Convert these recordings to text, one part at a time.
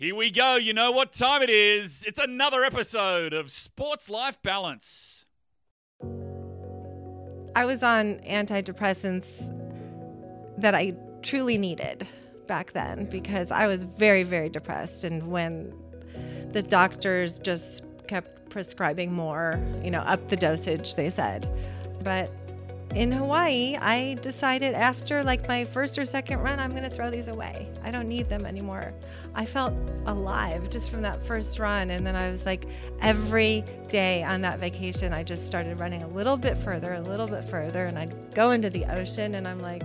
Here we go. You know what time it is. It's another episode of Sports Life Balance. I was on antidepressants that I truly needed back then because I was very, very depressed. And when the doctors just kept prescribing more, you know, up the dosage, they said. But in Hawaii, I decided after like my first or second run, I'm going to throw these away. I don't need them anymore. I felt alive just from that first run. And then I was like, every day on that vacation, I just started running a little bit further, a little bit further. And I'd go into the ocean and I'm like,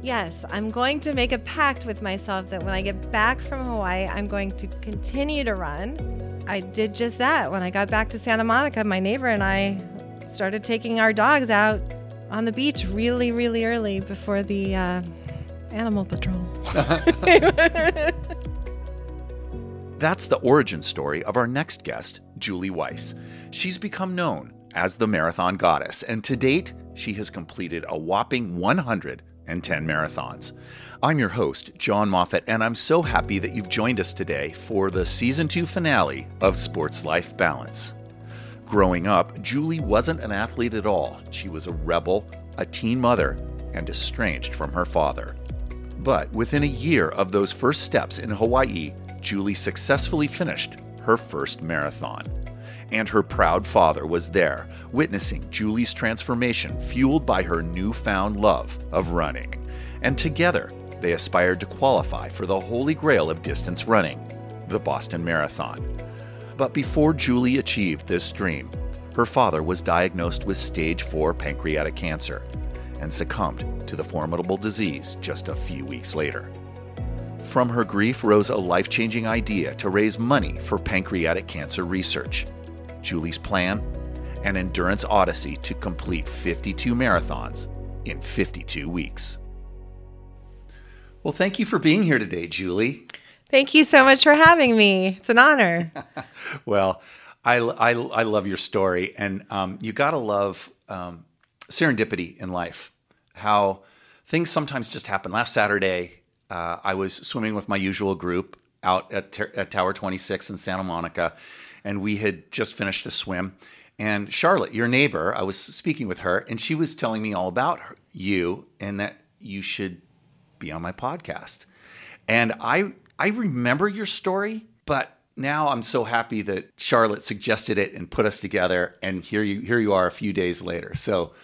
yes, I'm going to make a pact with myself that when I get back from Hawaii, I'm going to continue to run. I did just that. When I got back to Santa Monica, my neighbor and I started taking our dogs out on the beach really, really early before the uh, animal patrol. That's the origin story of our next guest, Julie Weiss. She's become known as the marathon goddess, and to date, she has completed a whopping 110 marathons. I'm your host, John Moffat, and I'm so happy that you've joined us today for the season two finale of Sports Life Balance. Growing up, Julie wasn't an athlete at all. She was a rebel, a teen mother, and estranged from her father. But within a year of those first steps in Hawaii, Julie successfully finished her first marathon. And her proud father was there, witnessing Julie's transformation fueled by her newfound love of running. And together, they aspired to qualify for the holy grail of distance running, the Boston Marathon. But before Julie achieved this dream, her father was diagnosed with stage 4 pancreatic cancer and succumbed to the formidable disease just a few weeks later. From her grief rose a life changing idea to raise money for pancreatic cancer research. Julie's plan? An endurance odyssey to complete 52 marathons in 52 weeks. Well, thank you for being here today, Julie. Thank you so much for having me. It's an honor. well, I, I, I, love your story, and um, you got to love um, serendipity in life. How things sometimes just happen. Last Saturday, uh, I was swimming with my usual group out at, ter- at Tower 26 in Santa Monica, and we had just finished a swim. And Charlotte, your neighbor, I was speaking with her, and she was telling me all about her, you and that you should be on my podcast. And I I remember your story, but now I'm so happy that Charlotte suggested it and put us together. And here you here you are a few days later. So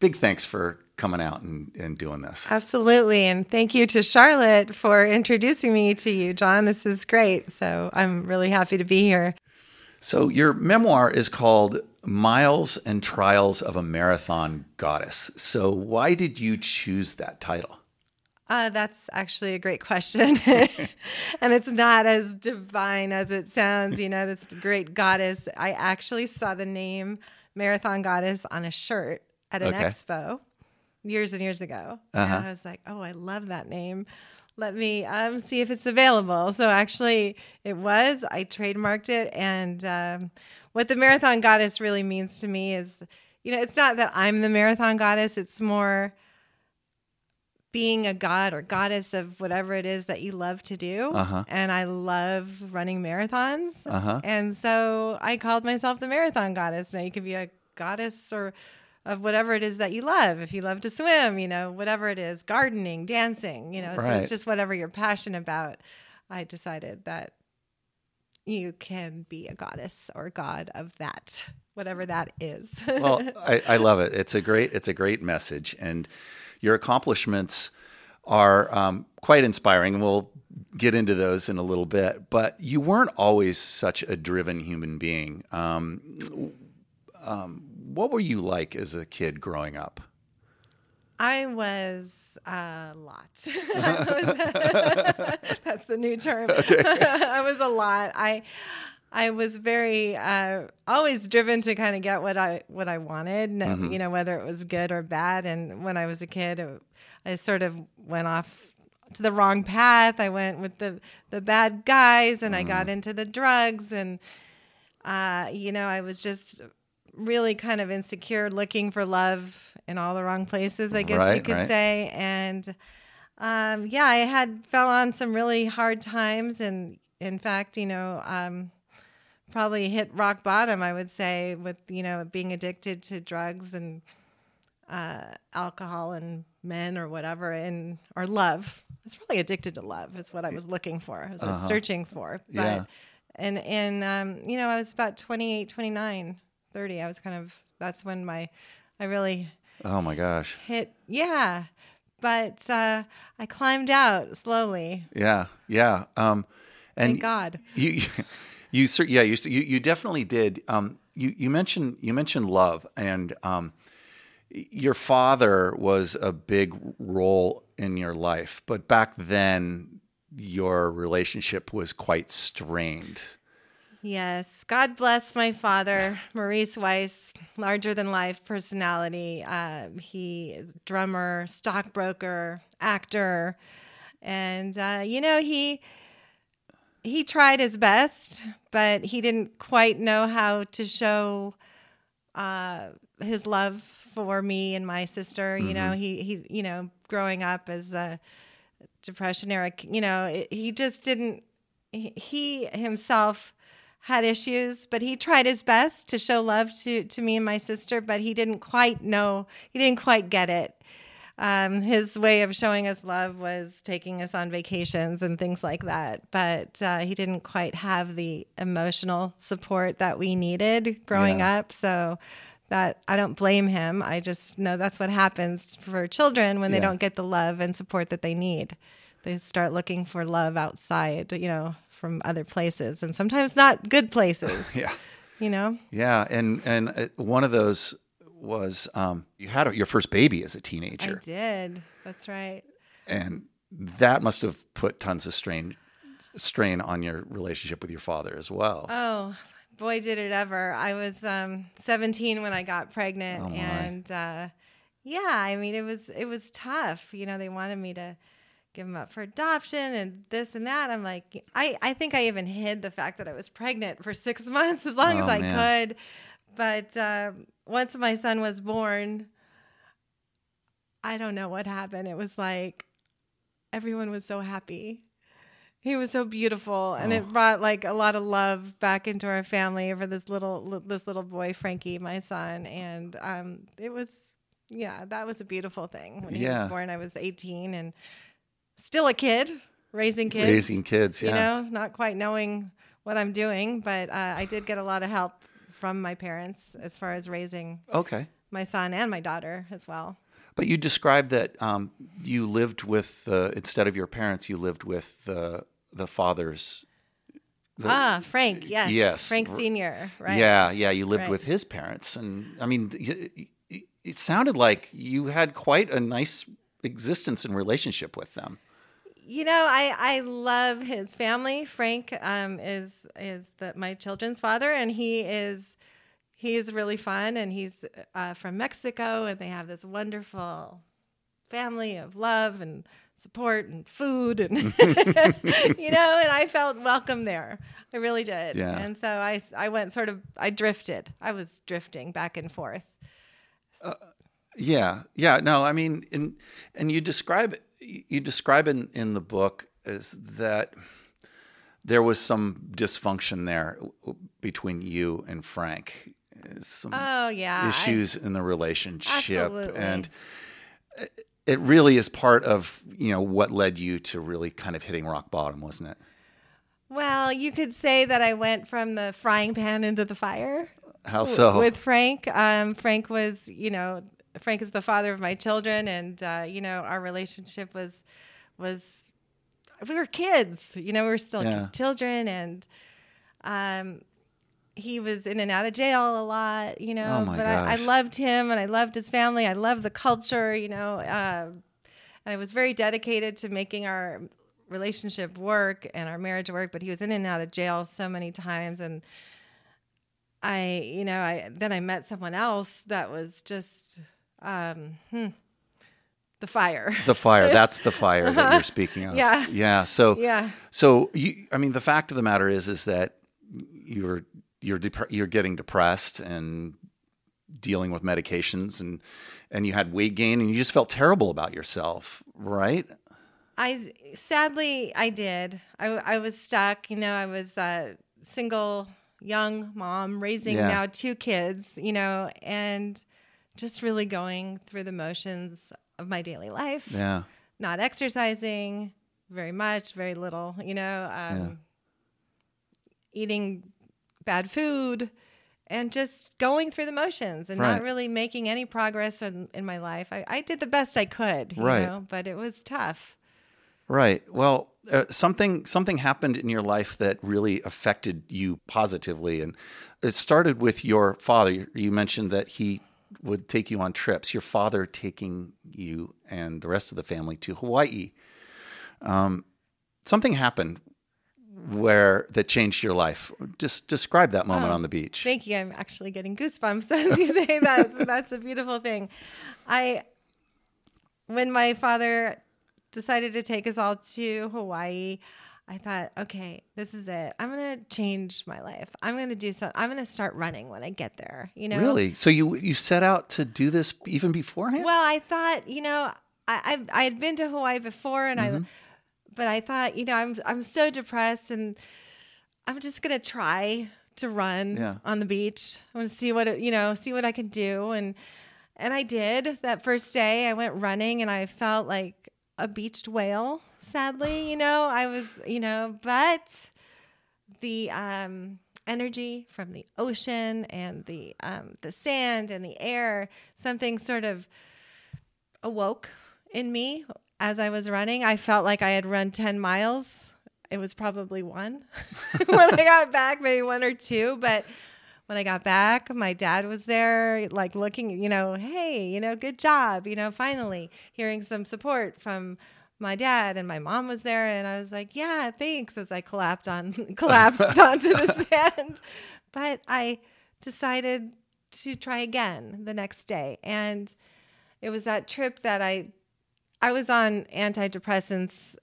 big thanks for coming out and, and doing this. Absolutely. And thank you to Charlotte for introducing me to you, John. This is great. So I'm really happy to be here. So your memoir is called Miles and Trials of a Marathon Goddess. So why did you choose that title? Uh, that's actually a great question. and it's not as divine as it sounds. You know, this great goddess. I actually saw the name Marathon Goddess on a shirt at an okay. expo years and years ago. Uh-huh. And I was like, oh, I love that name. Let me um, see if it's available. So actually, it was. I trademarked it. And um, what the Marathon Goddess really means to me is, you know, it's not that I'm the Marathon Goddess, it's more being a god or goddess of whatever it is that you love to do. Uh-huh. And I love running marathons. Uh-huh. And so I called myself the marathon goddess. Now you could be a goddess or of whatever it is that you love. If you love to swim, you know, whatever it is, gardening, dancing, you know, right. so it's just whatever you're passionate about. I decided that you can be a goddess or god of that, whatever that is. well, I, I love it. It's a great, it's a great message. And your accomplishments are um, quite inspiring. We'll get into those in a little bit, but you weren't always such a driven human being. Um, um, what were you like as a kid growing up? I was a lot. that's the new term. Okay. I was a lot. I I was very uh, always driven to kind of get what I what I wanted, mm-hmm. you know, whether it was good or bad. And when I was a kid, it, I sort of went off to the wrong path. I went with the the bad guys, and mm. I got mm-hmm. into the drugs, and uh, you know, I was just really kind of insecure, looking for love in all the wrong places, I guess right, you could right. say. And um, yeah, I had fell on some really hard times, and in fact, you know, um, probably hit rock bottom. I would say with you know being addicted to drugs and uh, alcohol and men or whatever, and or love. I was probably addicted to love. It's what I was looking for. I was Uh-huh. searching for. But, Yeah. And and um, you know, I was about 28, 29, 30. I was kind of that's when my I really Oh my gosh. hit yeah. But uh, I climbed out slowly. Yeah. Yeah. Um, and Thank God. you you cer- yeah you you, you definitely did um you you mentioned you mentioned love and um your father was a big role in your life but back then your relationship was quite strained Yes. God bless my father, Maurice Weiss, larger than life personality. Uh, he is drummer, stockbroker, actor. And, uh, you know, he. He tried his best, but he didn't quite know how to show uh, his love for me and my sister. You know, he he you know, growing up as a depression era, you know, it, he just didn't. He, he himself had issues, but he tried his best to show love to to me and my sister, but he didn't quite know. He didn't quite get it. Um, his way of showing us love was taking us on vacations and things like that. But uh, he didn't quite have the emotional support that we needed growing Yeah. up. So that I don't blame him. I just know that's what happens for children when they Yeah. don't get the love and support that they need. They start looking for love outside, you know, from other places and sometimes not good places, yeah you know? yeah and and uh, one of those was um you had your first baby as a teenager I did. That's right. and that must have put tons of strain strain on your relationship with your father as well Oh, boy, did it ever. I was um, 17 when I got pregnant. Oh, and uh, yeah, I mean, it was, it was tough. You know, they wanted me to give him up for adoption and this and that. I'm like, I, I think I even hid the fact that I was pregnant for six months as long Oh, as I man. could. But um, once my son was born, I don't know what happened. It was like everyone was so happy. He was so beautiful, and Oh. it brought like a lot of love back into our family for this little this little boy Frankie, my son, and um, it was yeah, that was a beautiful thing. When he was born, I was 18 and still a kid, raising kids, raising kids yeah you know, not quite knowing what I'm doing, but uh, I did get a lot of help from my parents as far as raising okay my son and my daughter as well. But you described that um, you lived with uh, instead of your parents, you lived with the the father's. the- ah, Frank, yes, yes, Frank Senior, right? Yeah, yeah. You lived Right. with his parents, and I mean, y- it sounded like you had quite a nice existence and relationship with them. You know, I I love his family. Frank um, is is the, my children's father, and he is he's really fun, and he's uh, from Mexico, and they have this wonderful family of love and support and food, and you know, and I felt welcome there. I really did. Yeah. And so I I went sort of I drifted. I was drifting back and forth. Yeah, yeah. No, I mean, and and you describe you describe in in the book as that there was some dysfunction there between you and Frank. Some Oh yeah, I- issues in the relationship, Absolutely. and it really is part of you know what led you to really kind of hitting rock bottom, wasn't it? well, you could say that I went from the frying pan into the fire. How so? with Frank. Um, Frank was, you know, Frank is the father of my children, and uh, you know, our relationship was was we were kids. You know, we were still Yeah. children, and um, he was in and out of jail a lot. You know, Oh, but I, I loved him, and I loved his family. I loved the culture. You know, uh, and I was very dedicated to making our relationship work and our marriage work. But he was in and out of jail so many times, and I, you know, I then I met someone else that was just um, hmm, the fire. the fire. That's the fire that you're speaking of. Yeah. Yeah. So yeah, So you, I mean, the fact of the matter is, is that you're you're dep- you're getting depressed and dealing with medications, and and you had weight gain, and you just felt terrible about yourself, right? I sadly I did. I I was stuck. You know, I was a single young mom raising Yeah. now two kids. You know, and just really going through the motions of my daily life. Yeah. Not exercising very much, very little. You know, um, Yeah. eating bad food. And just going through the motions and Right. not really making any progress in, in my life. I, I did the best I could, you Right. know, but it was tough. Right. Well, uh, something something happened in your life that really affected you positively, and it started with your father. You- You mentioned that he would take you on trips. Your father taking you and the rest of the family to Hawaii. Um, something happened where that changed your life. Just describe that moment Oh, on the beach. Thank you. I'm actually getting goosebumps as you say that. That's a beautiful thing. I, when my father decided to take us all to Hawaii, I thought, okay, this is it. I'm gonna change my life. I'm gonna do something. I'm gonna start running when I get there. You know, Really? So you you set out to do this even beforehand? Well, I thought, you know, I I, I had been to Hawaii before, and Mm-hmm. I, but I thought, you know, I'm I'm so depressed, and I'm just gonna try to run Yeah. on the beach. I'm gonna see what it, you know, see what I can do, and and I did that first day. I went running, and I felt like a beached whale. Sadly, you know, I was, you know, but the um, energy from the ocean and the um, the sand and the air, something sort of awoke in me as I was running. I felt like I had run ten miles. It was probably one when I got back, maybe one or two, but. When I got back, my dad was there, like looking, you know, hey, you know, good job, you know, finally hearing some support from my dad and my mom was there and I was like, "Yeah, thanks." As I collapsed on collapsed onto the sand, but I decided to try again the next day, and it was that trip that I I was on antidepressants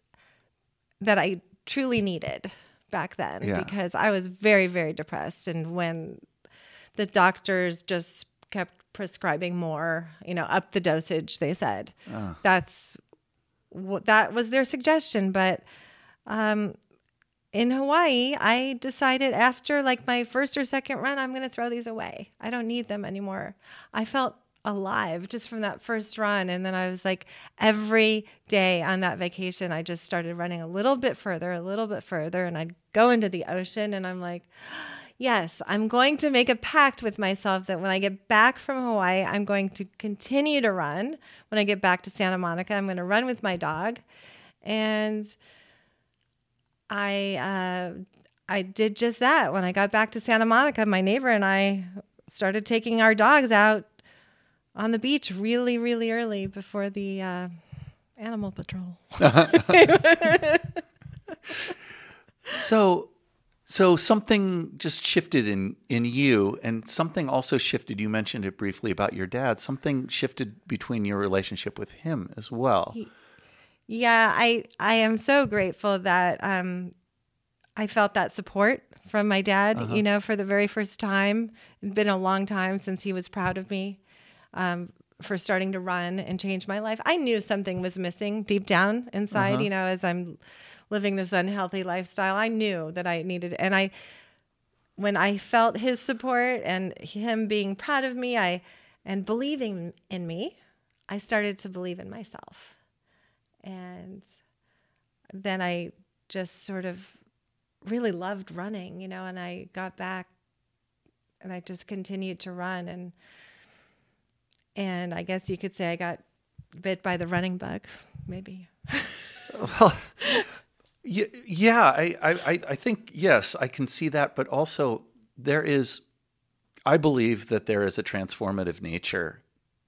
that I truly needed back then Yeah. because I was very very depressed, and when the doctors just kept prescribing more, you know, up the dosage, they said ah. that's what that was their suggestion but um in Hawaii, I decided after like my first or second run, I'm going to throw these away. I don't need them anymore. I felt alive just from that first run. And then I was like, every day on that vacation, I just started running a little bit further, a little bit further. And I'd go into the ocean and I'm like, yes, I'm going to make a pact with myself that when I get back from Hawaii, I'm going to continue to run. When I get back to Santa Monica, I'm going to run with my dog. And I uh, I did just that. When I got back to Santa Monica, my neighbor and I started taking our dogs out on the beach really, really early before the uh, animal patrol. So, so something just shifted in in you, and something also shifted. You mentioned it briefly about your dad. Something shifted between your relationship with him as well. Yeah, I I am so grateful that um, I felt that support from my dad. You know, for the very first time, it'd been a long time since he was proud of me um, for starting to run and change my life. I knew something was missing deep down inside. You know, as I'm living this unhealthy lifestyle, I knew that I needed, and I when I felt his support and him being proud of me, I and believing in me, I started to believe in myself. And then I just sort of really loved running, you know, and I got back and I just continued to run and and I guess you could say I got bit by the running bug, maybe. Well, yeah, I, I, I- think yes, I can see that, but also there is, I believe that there is a transformative nature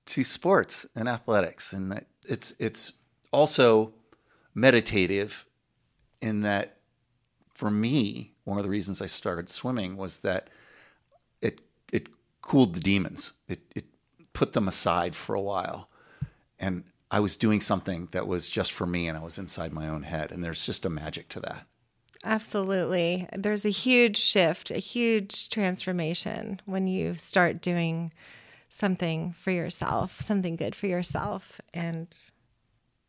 to sports and athletics, and it's it's also meditative in that for me, one of the reasons I started swimming was that it it cooled the demons. It it put them aside for a while. And I was doing something that was just for me and I was inside my own head. And there's just a magic to that. Absolutely. There's a huge shift, a huge transformation when you start doing something for yourself, something good for yourself. And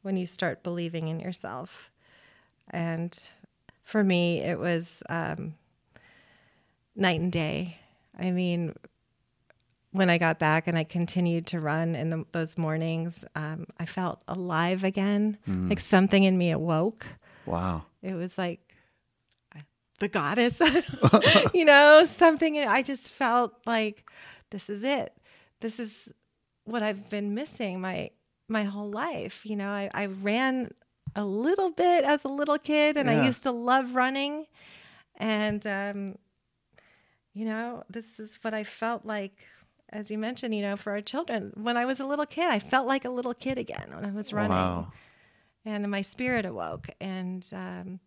when you start believing in yourself. And for me, it was um, night and day. I mean, when I got back and I continued to run in the, those mornings, um, I felt alive again. Like something in me awoke. Wow. It was like the goddess, you know, something. I just felt like this is it. This is what I've been missing my my whole life. You know, I, I ran a little bit as a little kid, and Yeah. I used to love running, and um, you know, this is what I felt like. As you mentioned, you know, for our children, when I was a little kid, I felt like a little kid again when I was running. Wow. and my spirit awoke and um,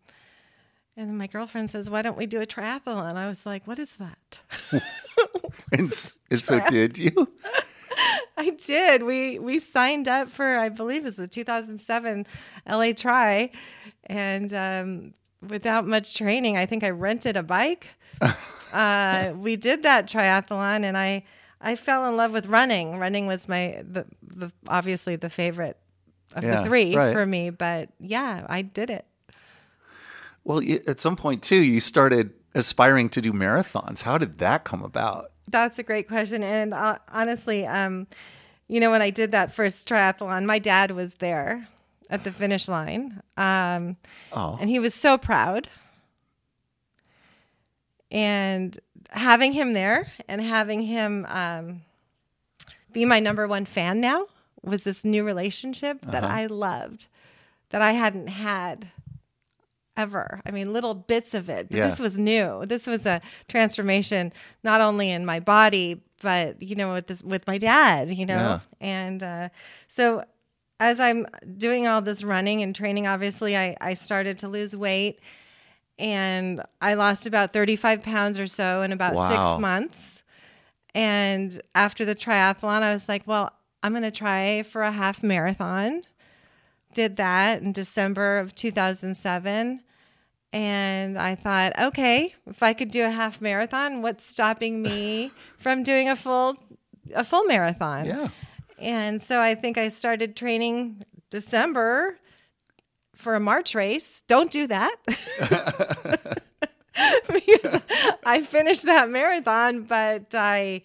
and then my girlfriend says why don't we do a triathlon? I was like what is that? And, and so did you? i did. We we signed up for i believe it was the 2007 la tri and um, without much training i think i rented a bike. Uh, we did that triathlon and i i fell in love with running running was my the, the obviously the favorite of Yeah, the three right. for me but yeah i did it Well, you, at some point too, you started aspiring to do marathons. How did that come about? That's a great question. And uh, honestly, um, you know, when I did that first triathlon, my dad was there at the finish line. Um, Oh. and he was so proud. And having him there and having him um, be my number one fan now was this new relationship that I loved, that I hadn't had ever. I mean, little bits of it, but Yeah. this was new. This was a transformation, not only in my body, but you know, with this with my dad. You know, Yeah. and uh, so as I'm doing all this running and training, obviously, I I started to lose weight, and I lost about 35 pounds or so in about Wow. six months. And after the triathlon, I was like, well, I'm going to try for a half marathon. Did that in December of 2007. And I thought, okay, if I could do a half marathon, what's stopping me from doing a full a full marathon? Yeah. And so I think I started training December for a March race. Don't do that. because I finished that marathon, but I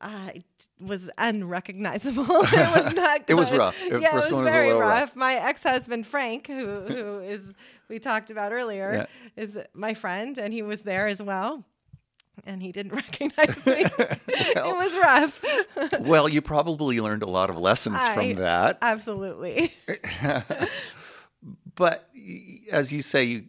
uh, I was unrecognizable. it was not. It was rough. The Yeah, it was was very little rough. rough. My ex-husband Frank, who who is we talked about earlier, is my friend, and he was there as well. And he didn't recognize me. it was rough. Well, you probably learned a lot of lessons I- from that. Absolutely. But as you say, you,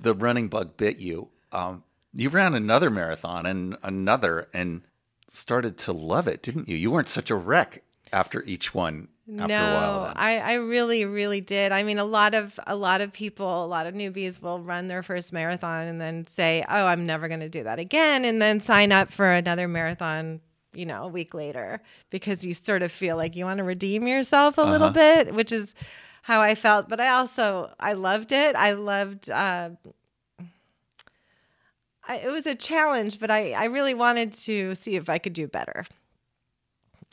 the running bug bit you. Um, you ran another marathon and another and started to love it, didn't you? You weren't such a wreck after each one. After no, a while. I, I really, really did. I mean, a lot of a lot of people, a lot of newbies will run their first marathon and then say, "Oh, I'm never going to do that again," and then sign up for another marathon. You know, a week later, because you sort of feel like you want to redeem yourself a little bit, which is how I felt. But I also I loved it. I loved. Uh, I, it was a challenge, but I, I really wanted to see if I could do better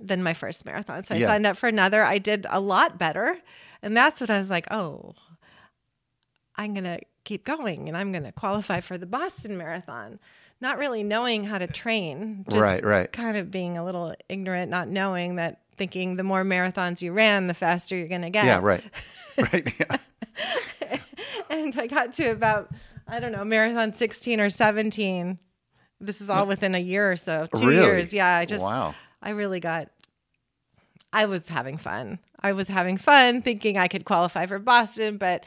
than my first marathon. So I Yeah. signed up for another. I did a lot better. And that's what I was like, oh, I'm going to keep going and I'm going to qualify for the Boston Marathon. Not really knowing how to train. Just Right, right. Kind of being a little ignorant, not knowing that thinking the more marathons you ran, the faster you're going to get. yeah, right, right. Yeah. and I got to about, I don't know, marathon 16 or 17. This is all within a year or so, two Really? years. Yeah, I just, Wow. I really got, I was having fun. I was having fun thinking I could qualify for Boston, but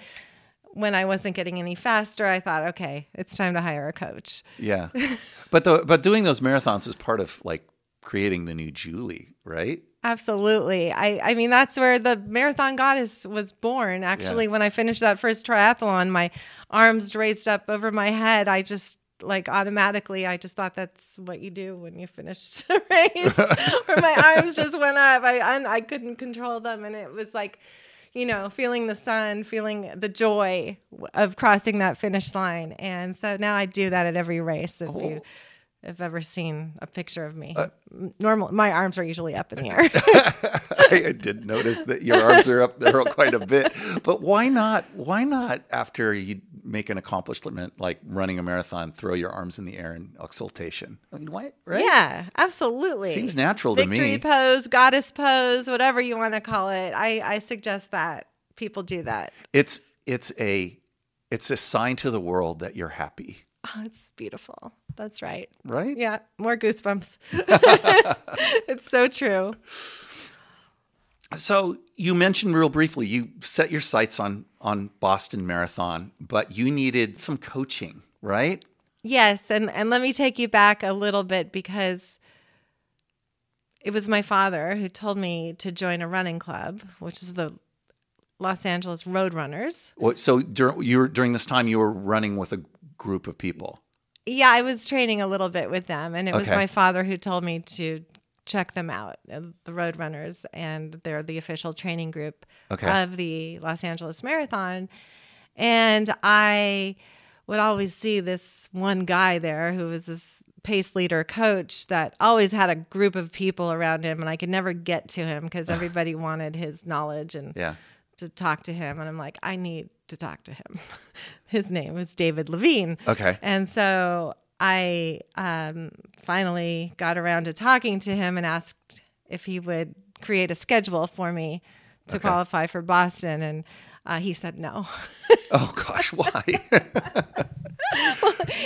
when I wasn't getting any faster, I thought, okay, it's time to hire a coach. Yeah, but the but doing those marathons is part of like creating the new Julie, right? Absolutely. I, I mean, that's where the marathon goddess was born. Actually, Yeah. when I finished that first triathlon, my arms raised up over my head. I just like automatically, I just thought that's what you do when you finish a race. or my arms just went up. I, I, I couldn't control them. And it was like, you know, feeling the sun, feeling the joy of crossing that finish line. And so now I do that at every race. If you oh. Have ever seen a picture of me. Uh, Normal, my arms are usually up in the air. I did notice that your arms are up there quite a bit. But why not? Why not after you make an accomplishment like running a marathon, throw your arms in the air in exultation? I mean, why? Right? yeah, absolutely. Seems natural to me. Victory pose, goddess pose, whatever you want to call it. I, I suggest that people do that. It's it's a it's a sign to the world that you're happy, Oh, it's beautiful. That's right. right? Yeah, more goosebumps. it's so true. So you mentioned real briefly you set your sights on on Boston Marathon, but you needed some coaching, right? Yes, and and let me take you back a little bit because it was my father who told me to join a running club, which is the Los Angeles Roadrunners. So during you were, during this time you were running with a group of people. Yeah, I was training a little bit with them, and it was Okay. my father who told me to check them out, uh, the Roadrunners, and they're the official training group Okay. of the Los Angeles Marathon. And I would always see this one guy there who was this pace leader coach that always had a group of people around him, and I could never get to him because everybody wanted his knowledge and Yeah. to talk to him. And I'm like, I need to talk to him. His name was David Levine. Okay. And so I um, finally got around to talking to him and asked if he would create a schedule for me to Okay. qualify for Boston. And uh, he said no. Oh gosh, why?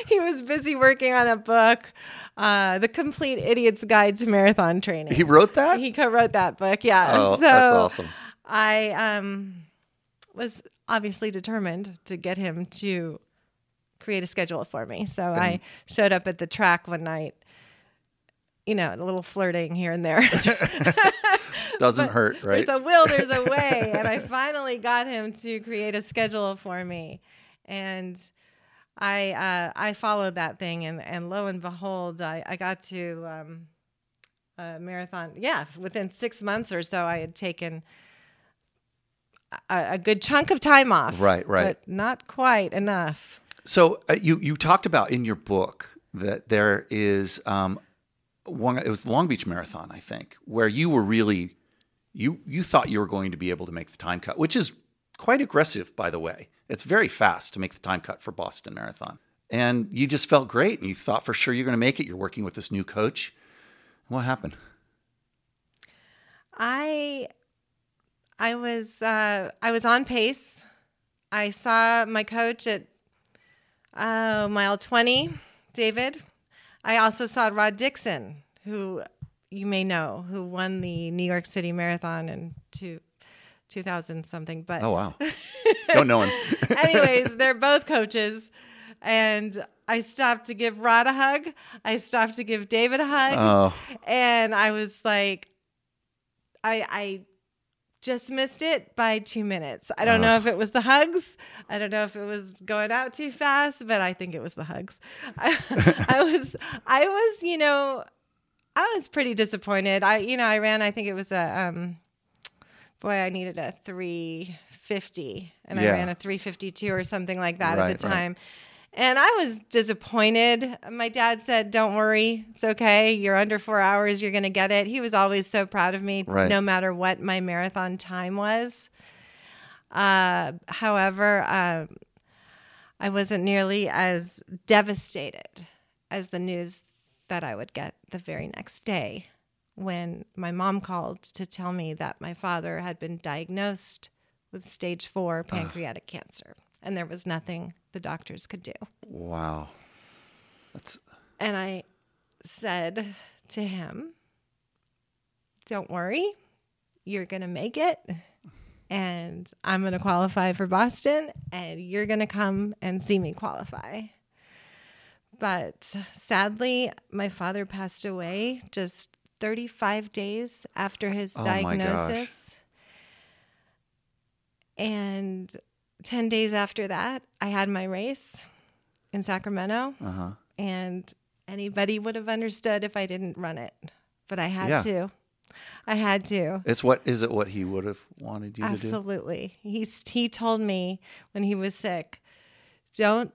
he was busy working on a book, uh, The Complete Idiot's Guide to Marathon Training. he wrote that? He co-wrote that book. Yeah. oh, so that's awesome. I um, was obviously determined to get him to create a schedule for me. So I showed up at the track one night, you know, a little flirting here and there. Doesn't hurt, right? There's a will, there's a way. and I finally got him to create a schedule for me. And I uh, I followed that thing, and, and lo and behold, I, I got to um, a marathon. Yeah, within six months or so, I had taken a, a good chunk of time off. Right, right. But not quite enough. So uh, you you talked about in your book that there is um, one. It was the Long Beach Marathon, I think, where you were really you you thought you were going to be able to make the time cut, which is quite aggressive, by the way. It's very fast to make the time cut for Boston Marathon, and you just felt great, and you thought for sure you're going to make it. You're working with this new coach. What happened? I I was uh, I was on pace. I saw my coach at uh, mile twenty, David. I also saw Rod Dixon, who you may know, who won the New York City Marathon in two, 2000 something. But Oh wow, don't know him. anyways, they're both coaches. And I stopped to give Rod a hug. I stopped to give David a hug oh, and I was like, I I just missed it by two minutes. I don't know if it was the hugs. I don't know if it was going out too fast, but I think it was the hugs. I, I was I was you know I was pretty disappointed. I you know I ran. I think it was a um boy I needed a three fifty and I ran a three fifty two or something like that Right, at the right. And I was disappointed. My dad said, Don't worry. It's okay. You're under four hours. You're going to get it. He was always so proud of me, Right. no matter what my marathon time was. Uh, however, um, I wasn't nearly as devastated as the news that I would get the very next day when my mom called to tell me that my father had been diagnosed with stage four pancreatic cancer and there was nothing the doctors could do. wow, that's And I said to him, Don't worry, you're going to make it. And I'm going to qualify for Boston, and you're going to come and see me qualify. But sadly, my father passed away just 35 days after his Oh my gosh. diagnosis. And 10 days after that, I had my race in Sacramento uh huh. and anybody would have understood if I didn't run it, but I had Yeah. to. I had to. It's what is it? What he would have wanted you to do? Absolutely. He's he told me when he was sick, don't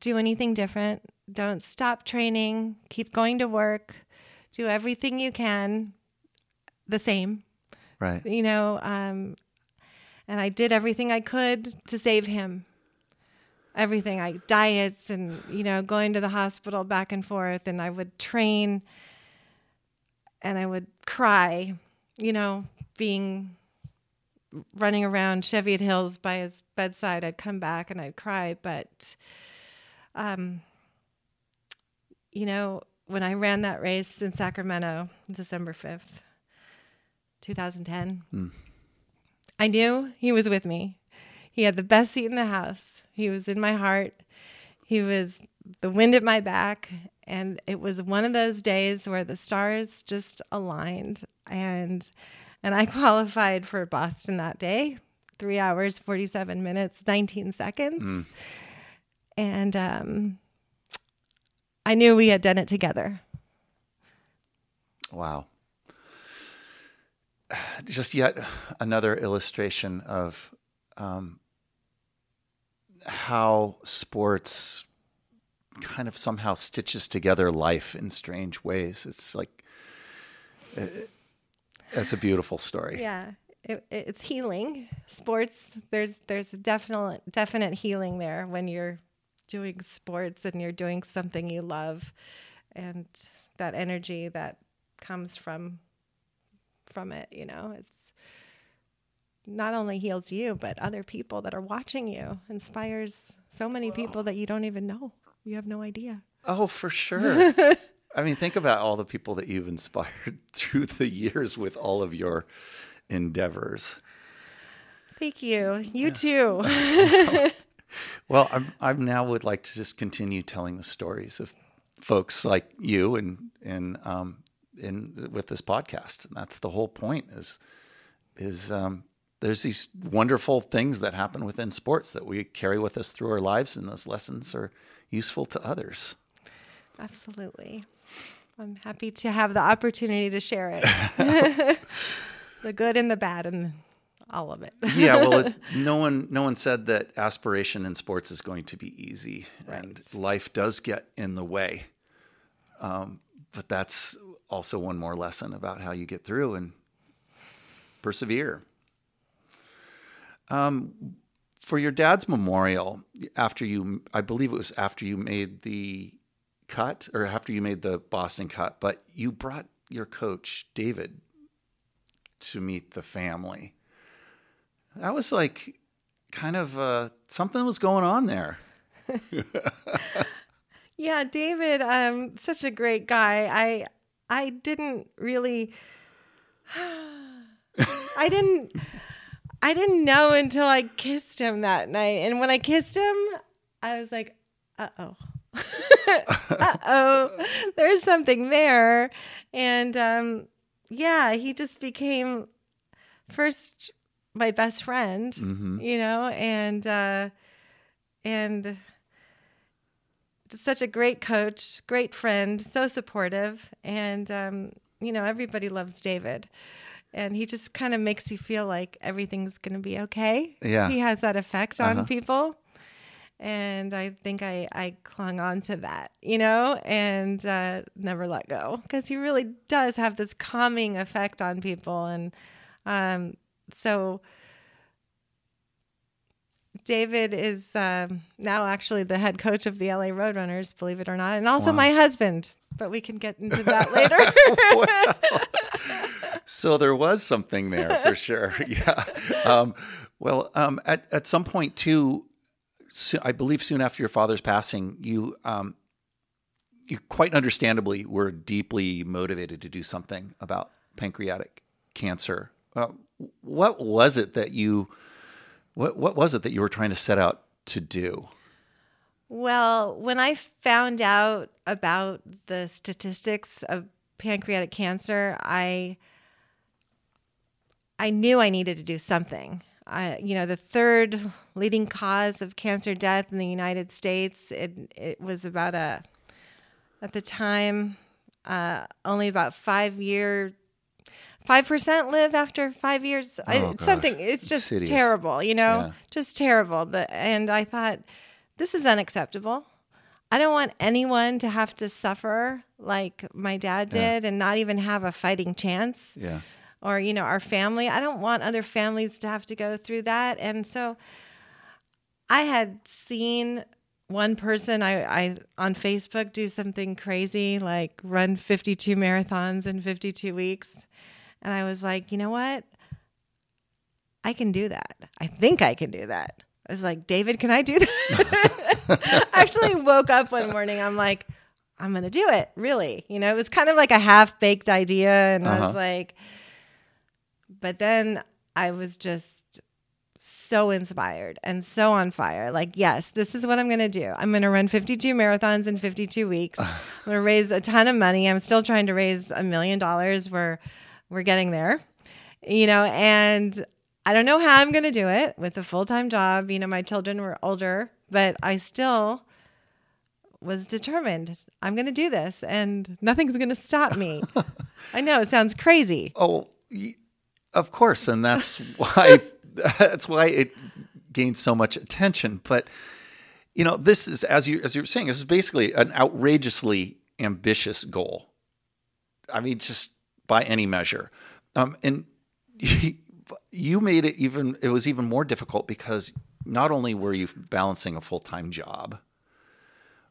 do anything different. don't stop training, keep going to work, do everything you can the same, Right. you know. Um, and I did everything I could to save him. Everything, I diets and you know going to the hospital back and forth, and I would train, and I would cry, you know, being running around Cheviot Hills by his bedside. I'd come back and I'd cry, but um, you know, when I ran that race in Sacramento, December fifth, two thousand ten. I knew he was with me. He had the best seat in the house. He was in my heart. He was the wind at my back. And it was one of those days where the stars just aligned. And and I qualified for Boston that day. Three hours, 47 minutes, 19 seconds. And um, I knew we had done it together. Wow. Just yet another illustration of um, how sports kind of somehow stitches together life in strange ways. It's like, uh, it's a beautiful story. Yeah, it, it's healing. Sports, there's there's definite definite healing there when you're doing sports and you're doing something you love, and that energy that comes from from it. You know, it's not only heals you, but other people that are watching you, inspires so many people that you don't even know. You have no idea. Oh, for sure. I mean, think about all the people that you've inspired through the years with all of your endeavors. Thank you. You too. Well, I'm, I now would like to just continue telling the stories of folks like you and and um, in with this podcast. And that's the whole point. Is is um, there's these wonderful things that happen within sports that we carry with us through our lives, and those lessons are useful to others. Absolutely. I'm happy to have the opportunity to share it. the good and the bad and all of it. yeah, well, it, no one no one said that aspiration in sports is going to be easy, and life does get in the way. Um, but that's also one more lesson about how you get through and persevere. Um, for your dad's memorial, after you, I believe it was after you made the cut or after you made the Boston cut, but you brought your coach David to meet the family that was like kind of uh, something was going on there. Yeah, David, um, such a great guy. I I didn't really I didn't I didn't know until I kissed him that night. And when I kissed him, I was like, uh oh. uh oh. There's something there. And um, yeah, he just became first my best friend, you know, and uh, and such a great coach, great friend, so supportive, and um, you know everybody loves David, and he just kind of makes you feel like everything's going to be okay. Yeah. he has that effect on Uh-huh. people, and I think I I clung on to that, you know, and uh, never let go because he really does have this calming effect on people, and um, so. David is um, now actually the head coach of the LA Roadrunners, believe it or not, and also my husband. But we can get into that later. So there was something there for sure. Yeah. Um, well, um, at at some point too, so I believe soon after your father's passing, you um, you quite understandably were deeply motivated to do something about pancreatic cancer. Uh, what was it that you what what was it that you were trying to set out to do? well, when I found out about the statistics of pancreatic cancer, I I knew I needed to do something. I, you know, the third leading cause of cancer death in the United States. It it was about a at the time uh, only about five year five percent live after five years. Oh, it's gosh. something. It's just Insidious. terrible. You know, Yeah. just terrible. The, and I thought this is unacceptable. I don't want anyone to have to suffer like my dad did and not even have a fighting chance Yeah. or you know our family i don't want other families to have to go through that and so i had seen one person I, I on facebook do something crazy like run 52 marathons in 52 weeks and i was like you know what i can do that i think i can do that i was like david can i do that I actually woke up one morning i'm like i'm gonna do it really you know it was kind of like a half baked idea and i Uh-huh. was like but then I was just so inspired and so on fire. Like, yes, this is what I'm going to do. I'm going to run 52 marathons in 52 weeks. I'm going to raise a ton of money. I'm still trying to raise a million dollars. We're we're getting there, you know. And I don't know how I'm going to do it with a full time job. You know, my children were older, but I still was determined. I'm going to do this, and nothing's going to stop me. I know it sounds crazy. Oh, of course, and that's why that's why it gained so much attention. But you know, this is as you as you were saying, this is basically an outrageously ambitious goal. I mean, just by any measure, um, and you made it even. It was even more difficult because not only were you balancing a full time job,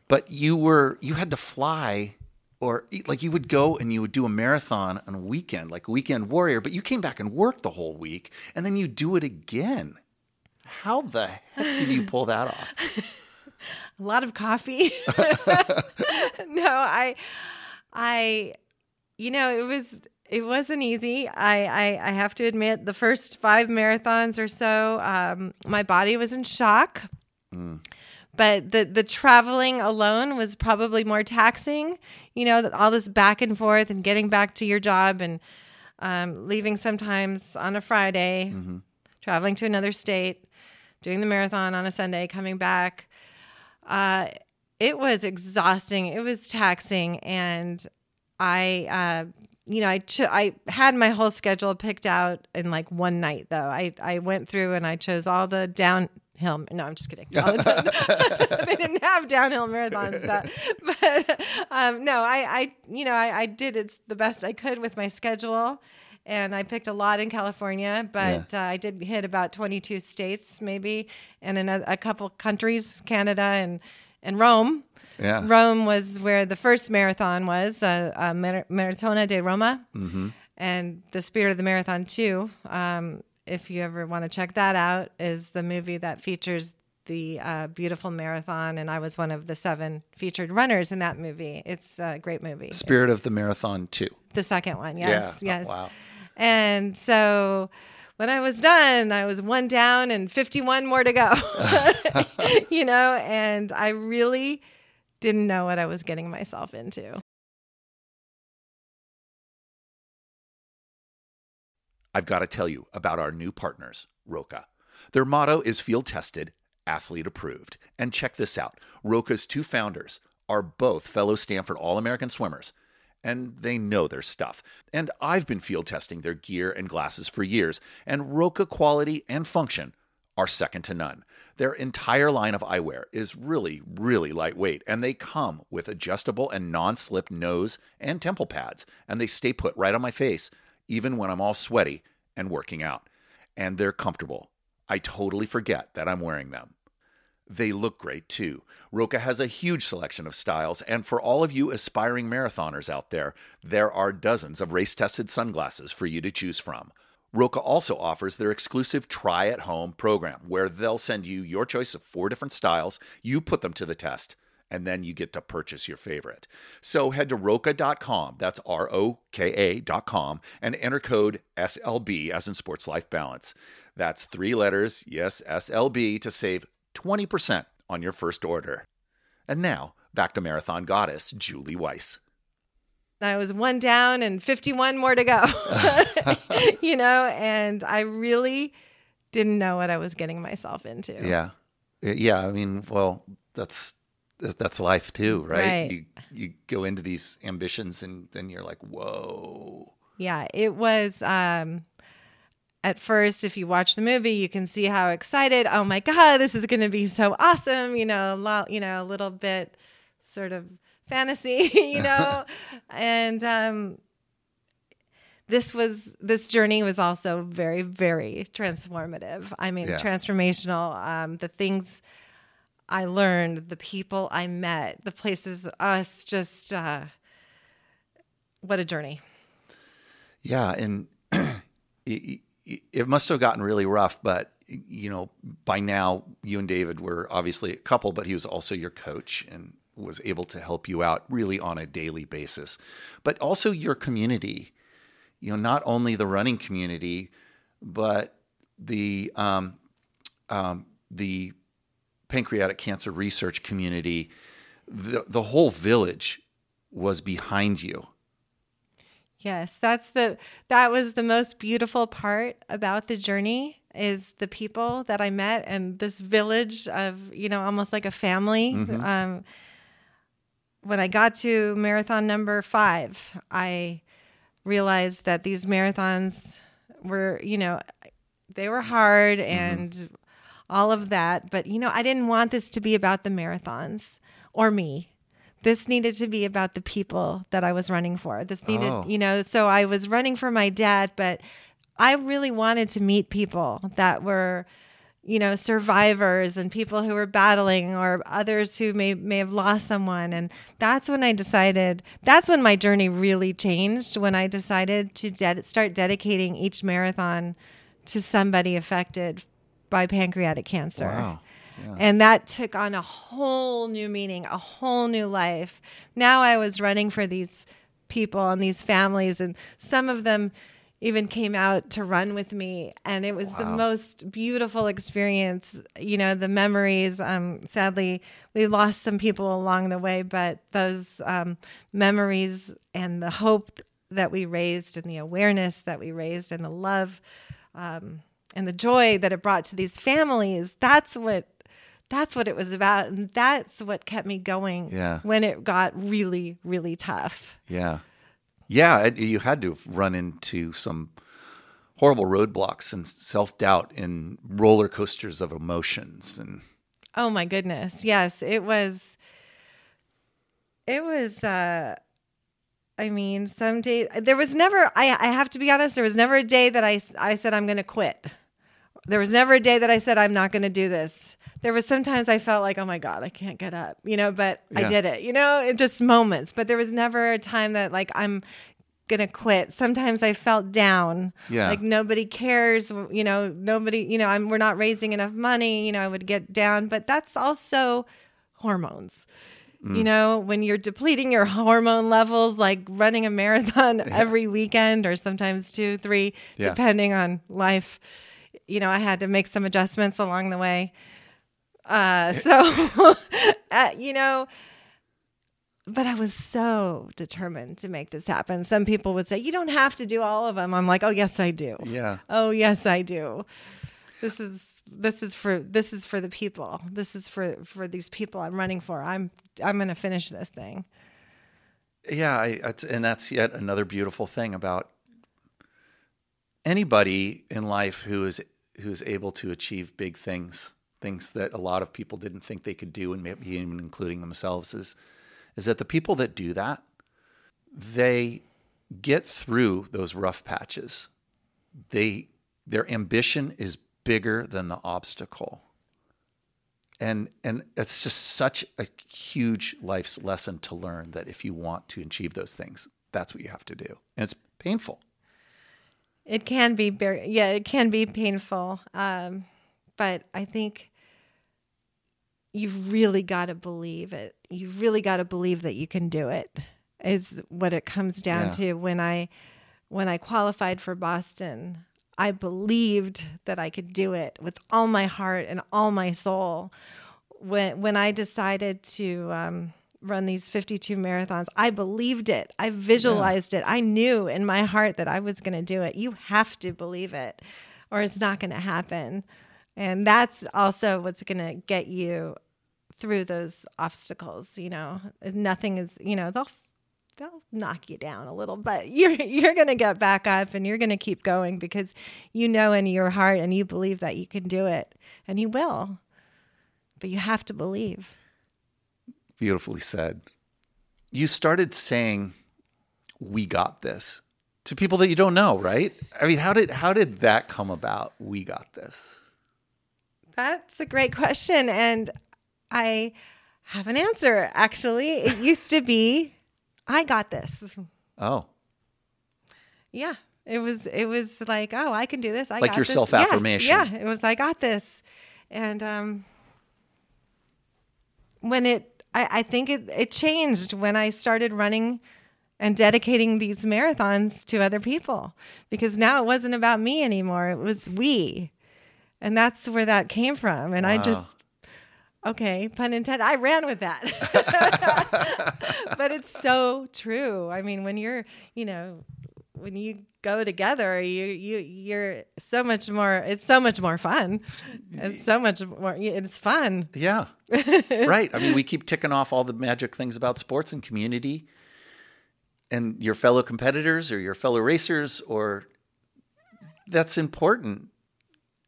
but you were you had to fly or like you would go and you would do a marathon on a weekend like weekend warrior but you came back and worked the whole week and then you do it again how the heck did you pull that off a lot of coffee. no, I, I, you know, it was it wasn't easy. I I, I have to admit, the first five marathons or so, um, my body was in shock. But the the traveling alone was probably more taxing. You know, all this back and forth and getting back to your job and um, leaving sometimes on a Friday, traveling to another state, doing the marathon on a Sunday, coming back uh, it was exhausting. It was taxing, and I, uh, you know, I cho- I had my whole schedule picked out in like one night. Though I I went through and I chose all the downhill. No, I'm just kidding. The they didn't have downhill marathons, that, but um, no, I I you know I, I did it's the best I could with my schedule. And I picked a lot in California, but uh, I did hit about 22 states, maybe, and in a, a couple countries, Canada and and Rome. Yeah Rome was where the first marathon was, uh, uh, Mar- Maratona de Roma, and the Spirit of the Marathon too. Um, if you ever want to check that out, is the movie that features the uh, beautiful marathon, and I was one of the seven featured runners in that movie. It's a great movie. spirit of the marathon too The second one, yes, Yeah. Oh, yes. wow. And so when I was done, I was one down and 51 more to go. you know, and I really didn't know what I was getting myself into. I've got to tell you about our new partners, Roka. Their motto is field tested, athlete approved. And check this out Roka's two founders are both fellow Stanford All American swimmers, and they know their stuff. And I've been field testing their gear and glasses for years, and Roka quality and function are second to none. Their entire line of eyewear is really, really lightweight, and they come with adjustable and non slip nose and temple pads, and they stay put right on my face, even when I'm all sweaty and working out. And they're comfortable. I totally forget that I'm wearing them. They look great too. Roka has a huge selection of styles, and for all of you aspiring marathoners out there, there are dozens of race tested sunglasses for you to choose from. Roka also offers their exclusive try at home program where they'll send you your choice of four different styles, you put them to the test, and then you get to purchase your favorite. So head to roka.com, that's R O K A.com, and enter code SLB as in Sports Life Balance. That's three letters, yes, SLB, to save 20% on your first order. And now, back to Marathon Goddess, Julie Weiss. I was one down and 51 more to go, you know, and I really didn't know what I was getting myself into. Yeah. Yeah, I mean, well, that's that's life too, right? Right. You you go into these ambitions and then you're like, "Whoa." Yeah, it was um at first if you watch the movie, you can see how excited, oh my god, this is going to be so awesome, you know, a lot, you know, a little bit sort of fantasy, you know, and um, this was this journey was also very very transformative. I mean, Yeah. transformational. Um, the things I learned, the people I met, the places. Uh, it's just uh, what a journey. Yeah, and it, it- it must have gotten really rough, but you know, by now you and David were obviously a couple, but he was also your coach and was able to help you out really on a daily basis. But also your community, you know, not only the running community, but the um, um, the pancreatic cancer research community, the the whole village was behind you. Yes, that's the that was the most beautiful part about the journey is the people that I met and this village of you know almost like a family. Um, when I got to marathon number five, I realized that these marathons were you know they were hard mm-hmm. and all of that, but you know I didn't want this to be about the marathons or me this needed to be about the people that I was running for. This needed, Oh. you know, so I was running for my dad, but I really wanted to meet people that were, you know, survivors and people who were battling or others who may may have lost someone and that's when I decided that's when my journey really changed when I decided to ded- start dedicating each marathon to somebody affected by pancreatic cancer. Wow. And that took on a whole new meaning, a whole new life. Now I was running for these people and these families, and some of them even came out to run with me. And it was the most beautiful experience. You know, the memories. Um, sadly, we lost some people along the way, but those um, memories and the hope that we raised, and the awareness that we raised, and the love um, and the joy that it brought to these families that's what that's what it was about and that's what kept me going Yeah. when it got really really tough Yeah. Yeah, you had to run into some horrible roadblocks and self doubt and roller coasters of emotions. And oh my goodness yes it was it was uh i mean some days there was never i i have to be honest there was never a day that i i said i'm gonna quit there was never a day that i said i'm not gonna do this there was sometimes i felt like oh my god i can't get up you know but i did it you know it just moments but there was never a time that like i'm gonna quit sometimes i felt down Yeah. like nobody cares you know nobody you know i'm we're not raising enough money you know i would get down but that's also hormones Mm. you know when you're depleting your hormone levels like running a marathon every weekend or sometimes two three Yeah. depending on life you know i had to make some adjustments along the way uh so uh, you know but I was so determined to make this happen. Some people would say, You don't have to do all of them. I'm like, Oh, yes, I do. yeah, Oh, yes, I do. This is this is for this is for the people. This is for for these people I'm running for. I'm I'm going to finish this thing. yeah, I, it's, and that's yet another beautiful thing about anybody in life who is who is able to achieve big things, things that a lot of people didn't think they could do, and maybe even including themselves, is is that the people that do that, they get through those rough patches. They their ambition is bigger than the obstacle. And and it's just such a huge life's lesson to learn that if you want to achieve those things, that's what you have to do. And it's painful. It can be very yeah, it can be painful. Um but I think you've really got to believe it. You've really got to believe that you can do it. Is what it comes down Yeah. to when I when I qualified for Boston, I believed that I could do it with all my heart and all my soul. When when I decided to um, run these 52 marathons, I believed it. I visualized it. I knew in my heart that I was going to do it. You have to believe it, or it's not going to happen. And that's also what's going to get you through those obstacles. You know, nothing is. You know, they'll they'll knock you down a little, but you're you're going to get back up and you're going to keep going because you know in your heart and you believe that you can do it and you will. But you have to believe. Beautifully said. You started saying, "We got this" to people that you don't know, right? I mean, how did how did that come about? We got this. That's a great question. And I have an answer, actually. It used to be, I got this. Oh, Yeah. It was it was like, oh, I can do this. I Like your self-affirmation. Yeah, yeah, it was I got this. And um when it I, I think it, it changed when I started running and dedicating these marathons to other people because now it wasn't about me anymore. It was we. And that's where that came from. And I just okay, pun intended. I ran with that. but it's so true. I mean, when you're, you know, when you go together, you you you're so much more. It's so much more fun. It's so much more. It's fun. yeah, right. I mean, we keep ticking off all the magic things about sports and community, and your fellow competitors or your fellow racers, or that's important.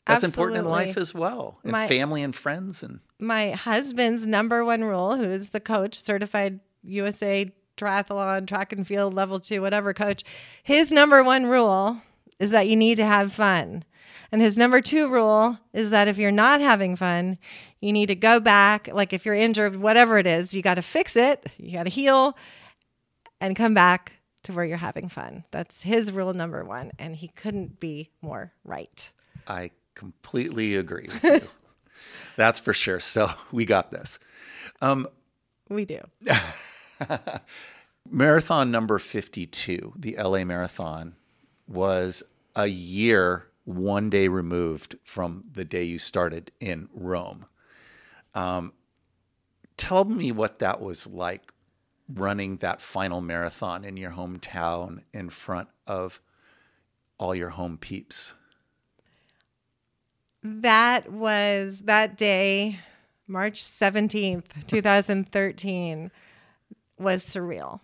That's important in life as well, and My- family and friends, and My husband's number one rule, who is the coach, certified USA triathlon, track and field level two, whatever coach, his number one rule is that you need to have fun. And his number two rule is that if you're not having fun, you need to go back. Like if you're injured, whatever it is, you got to fix it, you got to heal and come back to where you're having fun. That's his rule number one. And he couldn't be more right. I completely agree with you. that's for sure. So we got this. We do. Marathon number 52, the LA Marathon, was a year, one day removed from the day you started in Rome. Um, tell me what that was like running that final marathon in your hometown in front of all your home peeps. That was that day, March 17th, 2013, was surreal.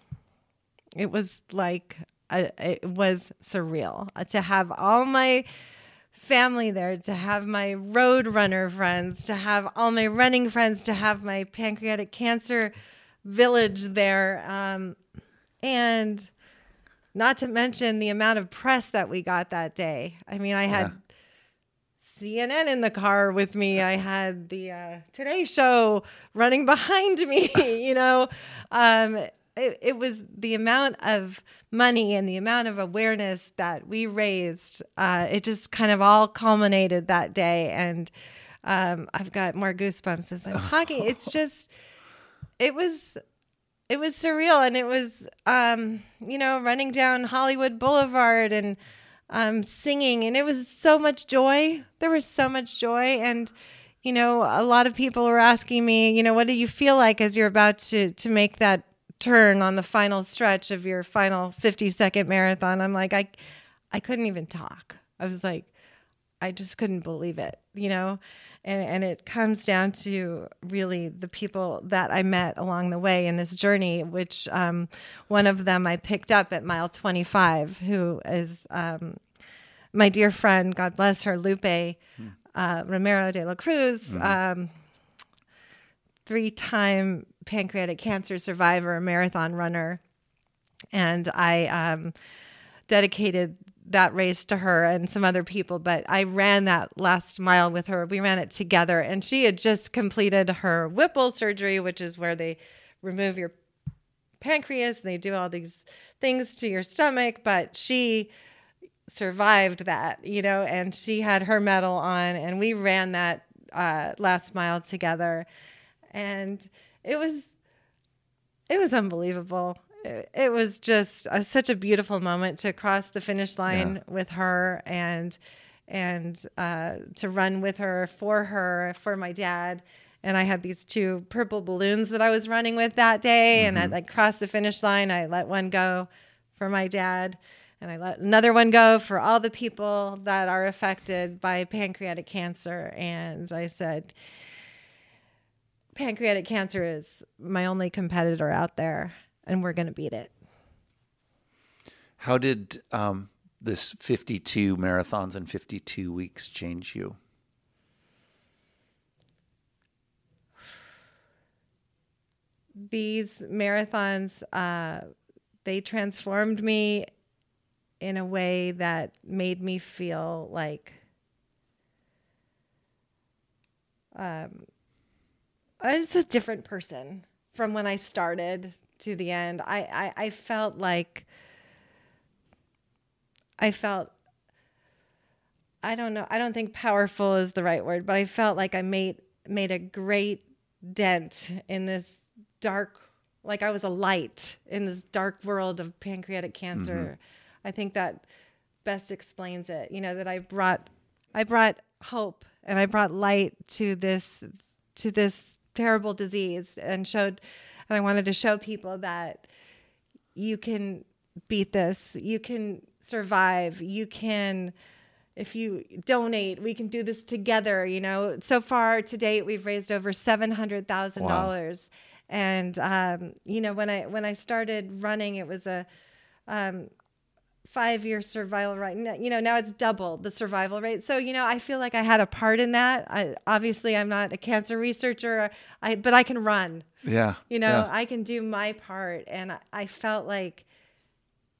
It was like, it was surreal Uh, to have all my family there, to have my road runner friends, to have all my running friends, to have my pancreatic cancer village there. Um, and not to mention the amount of press that we got that day. I mean, I had CNN in the car with me. I had the uh, Today Show running behind me. you know, um, it, it was the amount of money and the amount of awareness that we raised. Uh, it just kind of all culminated that day, and um, I've got more goosebumps as I'm talking. It's just, it was it was surreal and it was um you know running down hollywood boulevard and um singing and it was so much joy. There was so much joy and you know a lot of people were asking me you know what do you feel like as you're about to to make that turn on the final stretch of your final 50 second marathon? I'm like i i couldn't even talk. I was like I just couldn't believe it, you know? And and it comes down to really the people that I met along the way in this journey, which um, one of them I picked up at mile 25, who is um, my dear friend, God bless her, Lupe uh, Romero de la Cruz, um, three time pancreatic cancer survivor, marathon runner. And I um, dedicated that race to her and some other people, but I ran that last mile with her. We ran it together, and she had just completed her Whipple surgery, which is where they remove your pancreas and they do all these things to your stomach, but she survived that, you know, and she had her medal on, and we ran that uh, last mile together, and it was it was unbelievable. It, was just a, such a beautiful moment to cross the finish line with her and and uh, to run with her for her for my dad. And I had these two purple balloons that I was running with that day, and I like crossed the finish line. I let one go for my dad, and I let another one go for all the people that are affected by pancreatic cancer. And I said, pancreatic cancer is my only competitor out there, and we're going to beat it. How did um, this 52 marathons and 52 weeks change you? these marathons, uh, they transformed me in a way that made me feel like um, was a different person from when I started to the end. I, I, I felt like I felt I don't know. I don't think powerful is the right word, but I felt like I made made a great dent in this dark like I was a light in this dark world of pancreatic cancer. Mm-hmm. I think that best explains it. You know that I brought I brought hope and I brought light to this to this terrible disease and showed and I wanted to show people that you can beat this. You can survive. You can if you donate, we can do this together. You know, so far to date, we've raised over seven hundred thousand wow. dollars. And um, you know, when I when I started running, it was a um, five year survival rate. You know, now it's double the survival rate. So, you know, I feel like I had a part in that. I, obviously, I'm not a cancer researcher, I, but I can run. Yeah. You know, yeah. I can do my part. And I, I felt like,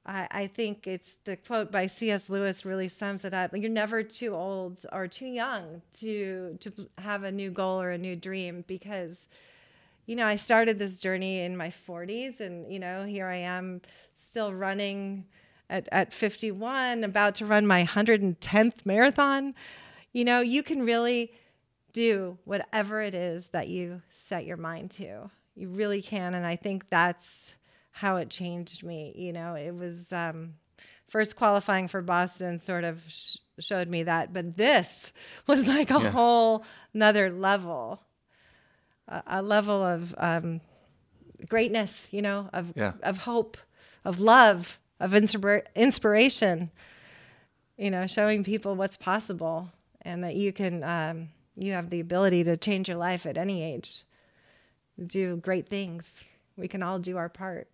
I, I think it's the quote by C.S. Lewis really sums it up. You're never too old or too young to to have a new goal or a new dream because, you know, I started this journey in my 40s, and you know, here I am still running at, at 51, about to run my 110th marathon. You know, you can really do whatever it is that you set your mind to. You really can. And I think that's how it changed me. You know, it was um, first qualifying for Boston sort of sh- showed me that, but this was like a yeah. whole another level, a, a level of um, greatness, you know, of, yeah. of hope, of love, of inspira- inspiration, you know, showing people what's possible and that you can, um, you have the ability to change your life at any age, do great things. We can all do our part.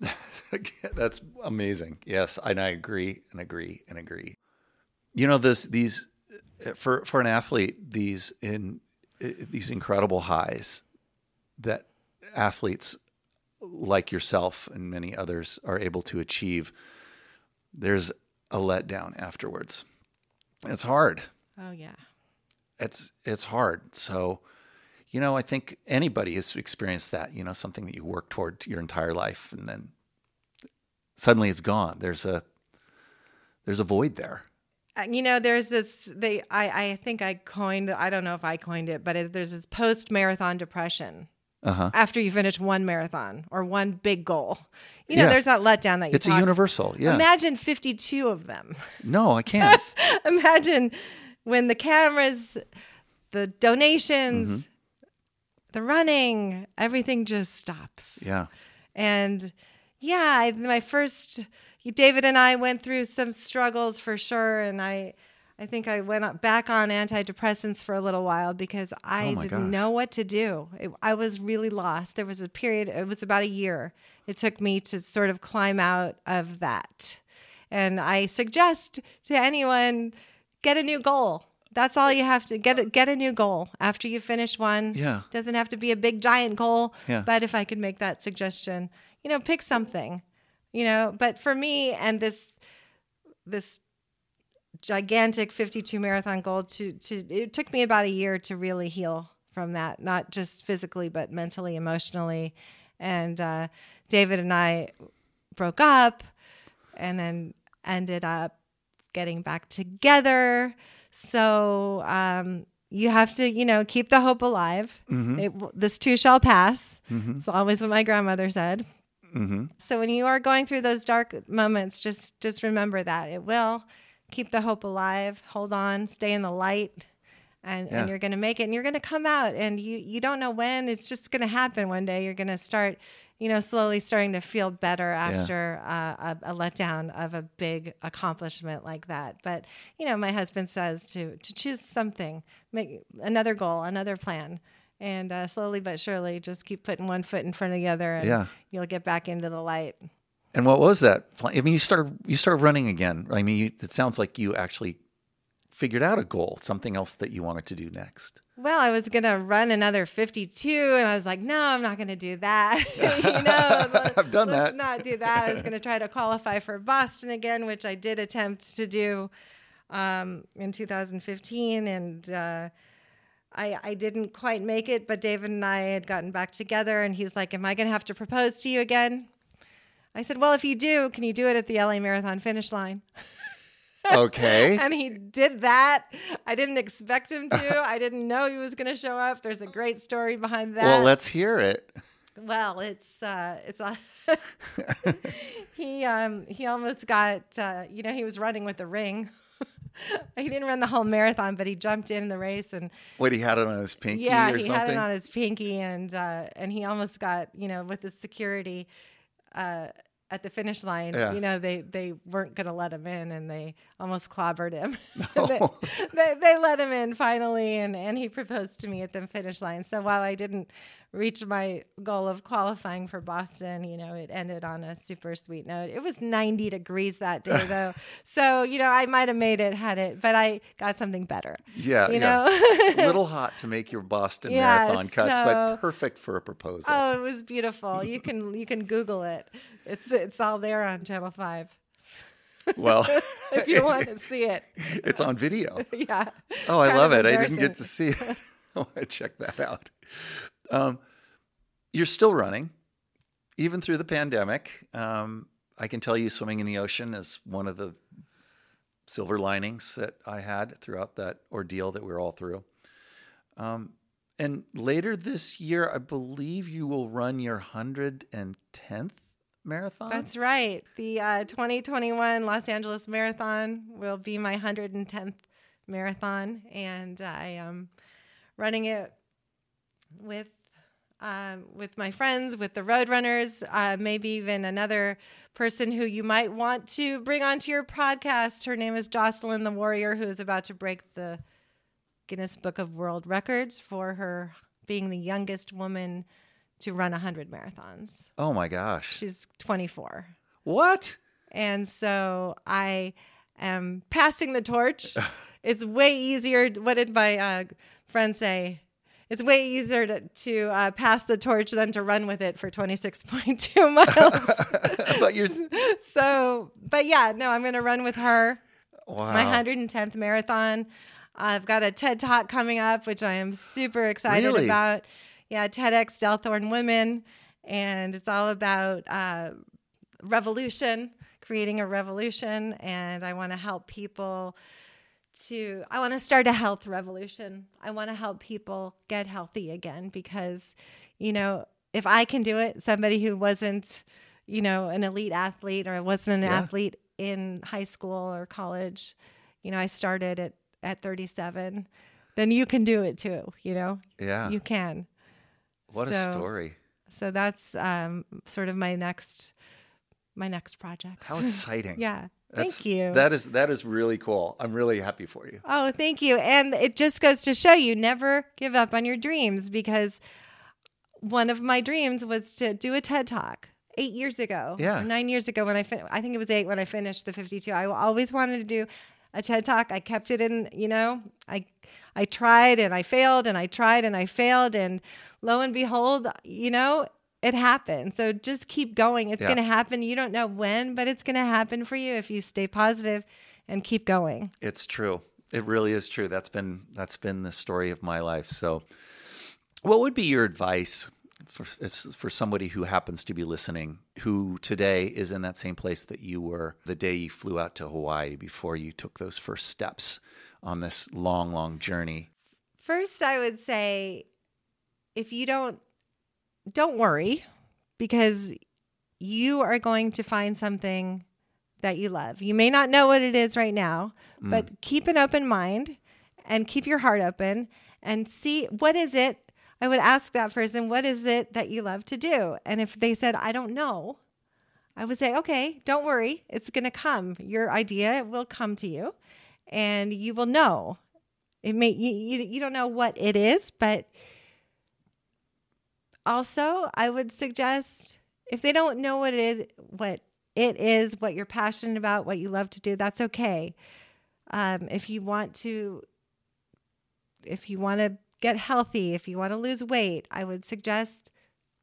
That's amazing. Yes, and I agree and agree and agree. You know, this these for for an athlete, these in these incredible highs that athletes like yourself and many others are able to achieve, there's a letdown afterwards. It's hard. Oh yeah. It's it's hard. So, you know, I think anybody has experienced that, you know, something that you work toward your entire life and then suddenly it's gone. There's a there's a void there. Uh, you know, there's this they I I think I coined I don't know if I coined it, but it, there's this post marathon depression uh-huh. after you finish one marathon or one big goal. You know, yeah. there's that letdown that you It's talk. a universal, yeah. Imagine 52 of them. No, I can't. Imagine when the cameras, the donations, mm-hmm. the running, everything just stops. Yeah. And yeah, my first David and I went through some struggles for sure and I I think I went back on antidepressants for a little while because I oh didn't gosh. know what to do. It, I was really lost. There was a period, it was about a year. It took me to sort of climb out of that. And I suggest to anyone get a new goal. That's all you have to get. get a new goal after you finish one. Yeah, doesn't have to be a big giant goal. Yeah. But if I could make that suggestion, you know, pick something. You know, but for me and this this gigantic 52 marathon goal to to it took me about a year to really heal from that not just physically but mentally emotionally and uh, david and i broke up and then ended up getting back together so um, you have to you know keep the hope alive mm-hmm. it, this too shall pass mm-hmm. it's always what my grandmother said mm-hmm. so when you are going through those dark moments just just remember that it will keep the hope alive, hold on, stay in the light. And, yeah. and you're going to make it and you're going to come out and you, you don't know when it's just going to happen one day you're going to start you know slowly starting to feel better after yeah. uh, a, a, letdown of a big accomplishment like that but you know my husband says to to choose something make another goal another plan and uh, slowly but surely just keep putting one foot in front of the other and yeah. you'll get back into the light and what was that? I mean, you started you started running again. I mean, you, it sounds like you actually figured out a goal, something else that you wanted to do next? Well, I was going to run another 52, and I was like, no, I'm not going to do that. you know, I've done let's that. not do that. I was going to try to qualify for Boston again, which I did attempt to do um, in 2015. And uh, I, I didn't quite make it, but David and I had gotten back together, and he's like, Am I going to have to propose to you again? I said, Well, if you do, can you do it at the LA Marathon finish line? Okay. and he did that. I didn't expect him to. I didn't know he was going to show up. There's a great story behind that. well, let's hear it. Well, it's uh, it's a he um he almost got uh, you know he was running with the ring. he didn't run the whole marathon, but he jumped in the race and Wait, he had it on his pinky yeah, he something? had it on his pinky and uh, and he almost got you know with the security. Uh, at the finish line, Yeah. you know, they, they weren't going to let him in and they almost clobbered him. No. they, they, they let him in finally and, and he proposed to me at the finish line. So while I didn't reach my goal of qualifying for Boston, you know, it ended on a super sweet note. It was 90 degrees that day though. so, you know, I might have made it had it, but I got something better. yeah, You yeah. know? Little hot to make your Boston Yeah, marathon cuts, so- but perfect for a proposal. Oh, it was beautiful. You can you can Google it. It's it's all there on Channel Five well, if you want to see it. it's on video. Yeah. Oh, I love it. I didn't get to see it. I want to check that out. Um, you're still running, even through the pandemic. Um, I can tell you swimming in the ocean is one of the silver linings that I had throughout that ordeal that we're all through. Um, and later this year, I believe you will run your 110th marathon. That's right. The uh, 2021 Los Angeles Marathon will be my 110th marathon, and I am running it with um, with my friends, with the Roadrunners, uh, maybe even another person who you might want to bring onto your podcast. Her name is Jocelyn the Warrior, who is about to break the Guinness Book of World Records for her being the youngest woman to run 100 marathons. oh my gosh. She's 24. What? And so I am passing the torch. it's way easier. What did my uh, friend say? It's way easier to, to uh, pass the torch than to run with it for 26.2 miles. but you're so, but yeah, no, I'm going to run with her wow. my 110th marathon. I've got a TED Talk coming up, which I am super excited Really? about. Yeah, TEDx Delthorn Women, and it's all about uh, revolution, creating a revolution, and I want to help people to. I want to start a health revolution. I want to help people get healthy again because, you know, if I can do it, somebody who wasn't, you know, an elite athlete or wasn't an Yeah. athlete in high school or college, you know, I started at at 37, then you can do it too, you know? Yeah. You can. what a story. So that's um, sort of my next my next project. How exciting. yeah. That's- Thank you. That is that is really cool. I'm really happy for you. Oh, thank you. And it just goes to show you never give up on your dreams because one of my dreams was to do a TED Talk eight years ago. Yeah. nine years ago when I fin- I think it was eight when I finished the 52. I always wanted to do a TED Talk. I kept it in, you know, I I tried and I failed and I tried and I failed and lo and behold, you know, it happened. So just keep going. It's Yeah. going to happen. You don't know when, but it's going to happen for you if you stay positive and keep going. It's true. It really is true. That's been that's been the story of my life. So, what would be your advice for if, for somebody who happens to be listening, who today is in that same place that you were the day you flew out to Hawaii before you took those first steps on this long, long journey? First, I would say if you don't don't worry because you are going to find something that you love. You may not know what it is right now, mm. but keep an open mind and keep your heart open and see what is it I would ask that person, what is it that you love to do? And if they said, I don't know, I would say, okay, don't worry. It's going to come. Your idea will come to you and you will know. It may, you, you, you don't know what it is, but also I would suggest if they don't know what it is, what it is, what you're passionate about, what you love to do, that's okay. Um, if you want to, if you want to get healthy, if you want to lose weight, I would suggest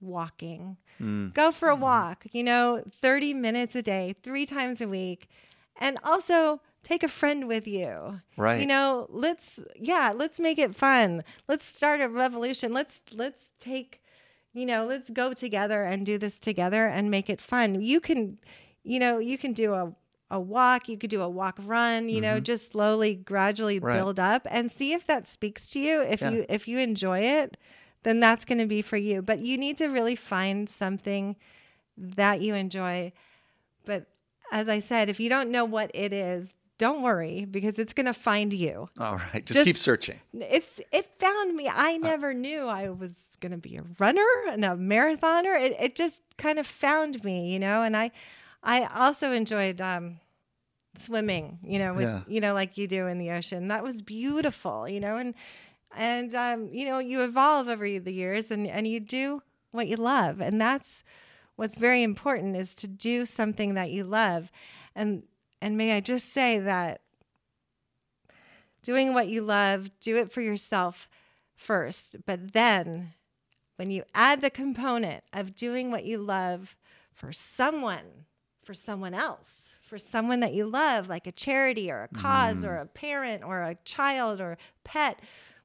walking. Mm. Go for a walk, you know, 30 minutes a day, three times a week. And also take a friend with you. Right. You know, let's yeah, let's make it fun. Let's start a revolution. Let's let's take you know, let's go together and do this together and make it fun. You can you know, you can do a a walk, you could do a walk run, you know, mm-hmm. just slowly gradually Right. build up and see if that speaks to you. If Yeah. you if you enjoy it, then that's going to be for you. But you need to really find something that you enjoy. But as I said, if you don't know what it is, don't worry because it's going to find you. All right. Just, Just- keep searching. It's it found me. I never knew I was going to be a runner and a marathoner. It it just kind of found me, you know. And I I also enjoyed um swimming, you know, with Yeah. you know like you do in the ocean. That was beautiful, you know, and and um you know, you evolve over the years and and you do what you love. And that's what's very important is to do something that you love. And and may I just say that doing what you love, do it for yourself first. But then when you add the component of doing what you love for someone, for someone else, for someone that you love, like a charity or a cause mm. or a parent or a child or a pet,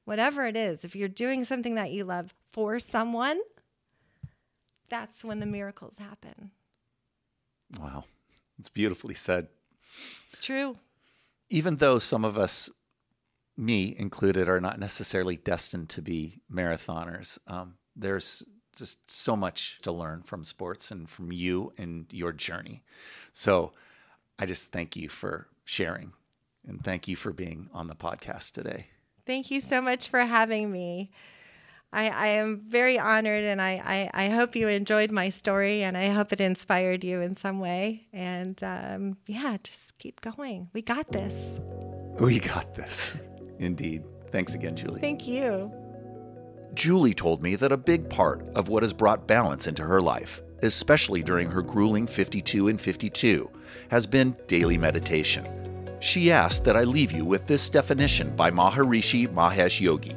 whatever it is, if you're doing something that you love for someone, that's when the miracles happen. Wow. It's beautifully said. It's true. Even though some of us, me included, are not necessarily destined to be marathoners, um, there's just so much to learn from sports and from you and your journey. So I just thank you for sharing and thank you for being on the podcast today. Thank you so much for having me. I, I am very honored and I, I, I hope you enjoyed my story and I hope it inspired you in some way. And um, yeah, just keep going. We got this. We got this. Indeed. Thanks again, Julie. Thank you. Julie told me that a big part of what has brought balance into her life, especially during her grueling 52 and 52, has been daily meditation. She asked that I leave you with this definition by Maharishi Mahesh Yogi.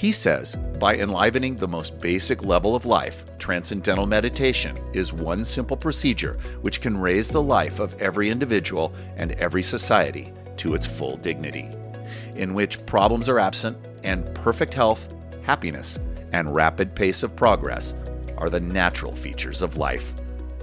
He says, by enlivening the most basic level of life, transcendental meditation is one simple procedure which can raise the life of every individual and every society to its full dignity, in which problems are absent and perfect health, happiness, and rapid pace of progress are the natural features of life.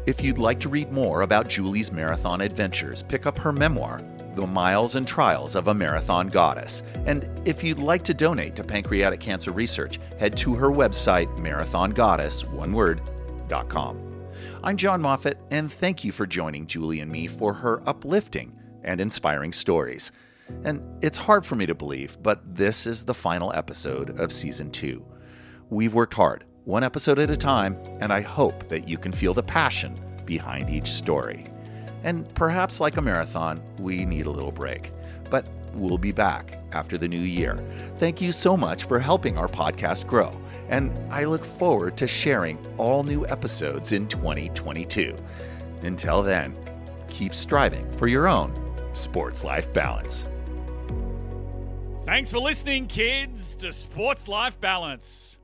If you'd like to read more about Julie's marathon adventures, pick up her memoir, The Miles and Trials of a Marathon Goddess. And if you'd like to donate to pancreatic cancer research, head to her website, marathongoddess, one word, dot com. I'm John Moffat, and thank you for joining Julie and me for her uplifting and inspiring stories. And it's hard for me to believe, but this is the final episode of season two. We've worked hard, one episode at a time, and I hope that you can feel the passion behind each story. And perhaps like a marathon, we need a little break. But we'll be back after the new year. Thank you so much for helping our podcast grow, and I look forward to sharing all new episodes in 2022. Until then, keep striving for your own sports life balance. Thanks for listening, kids, to Sports Life Balance.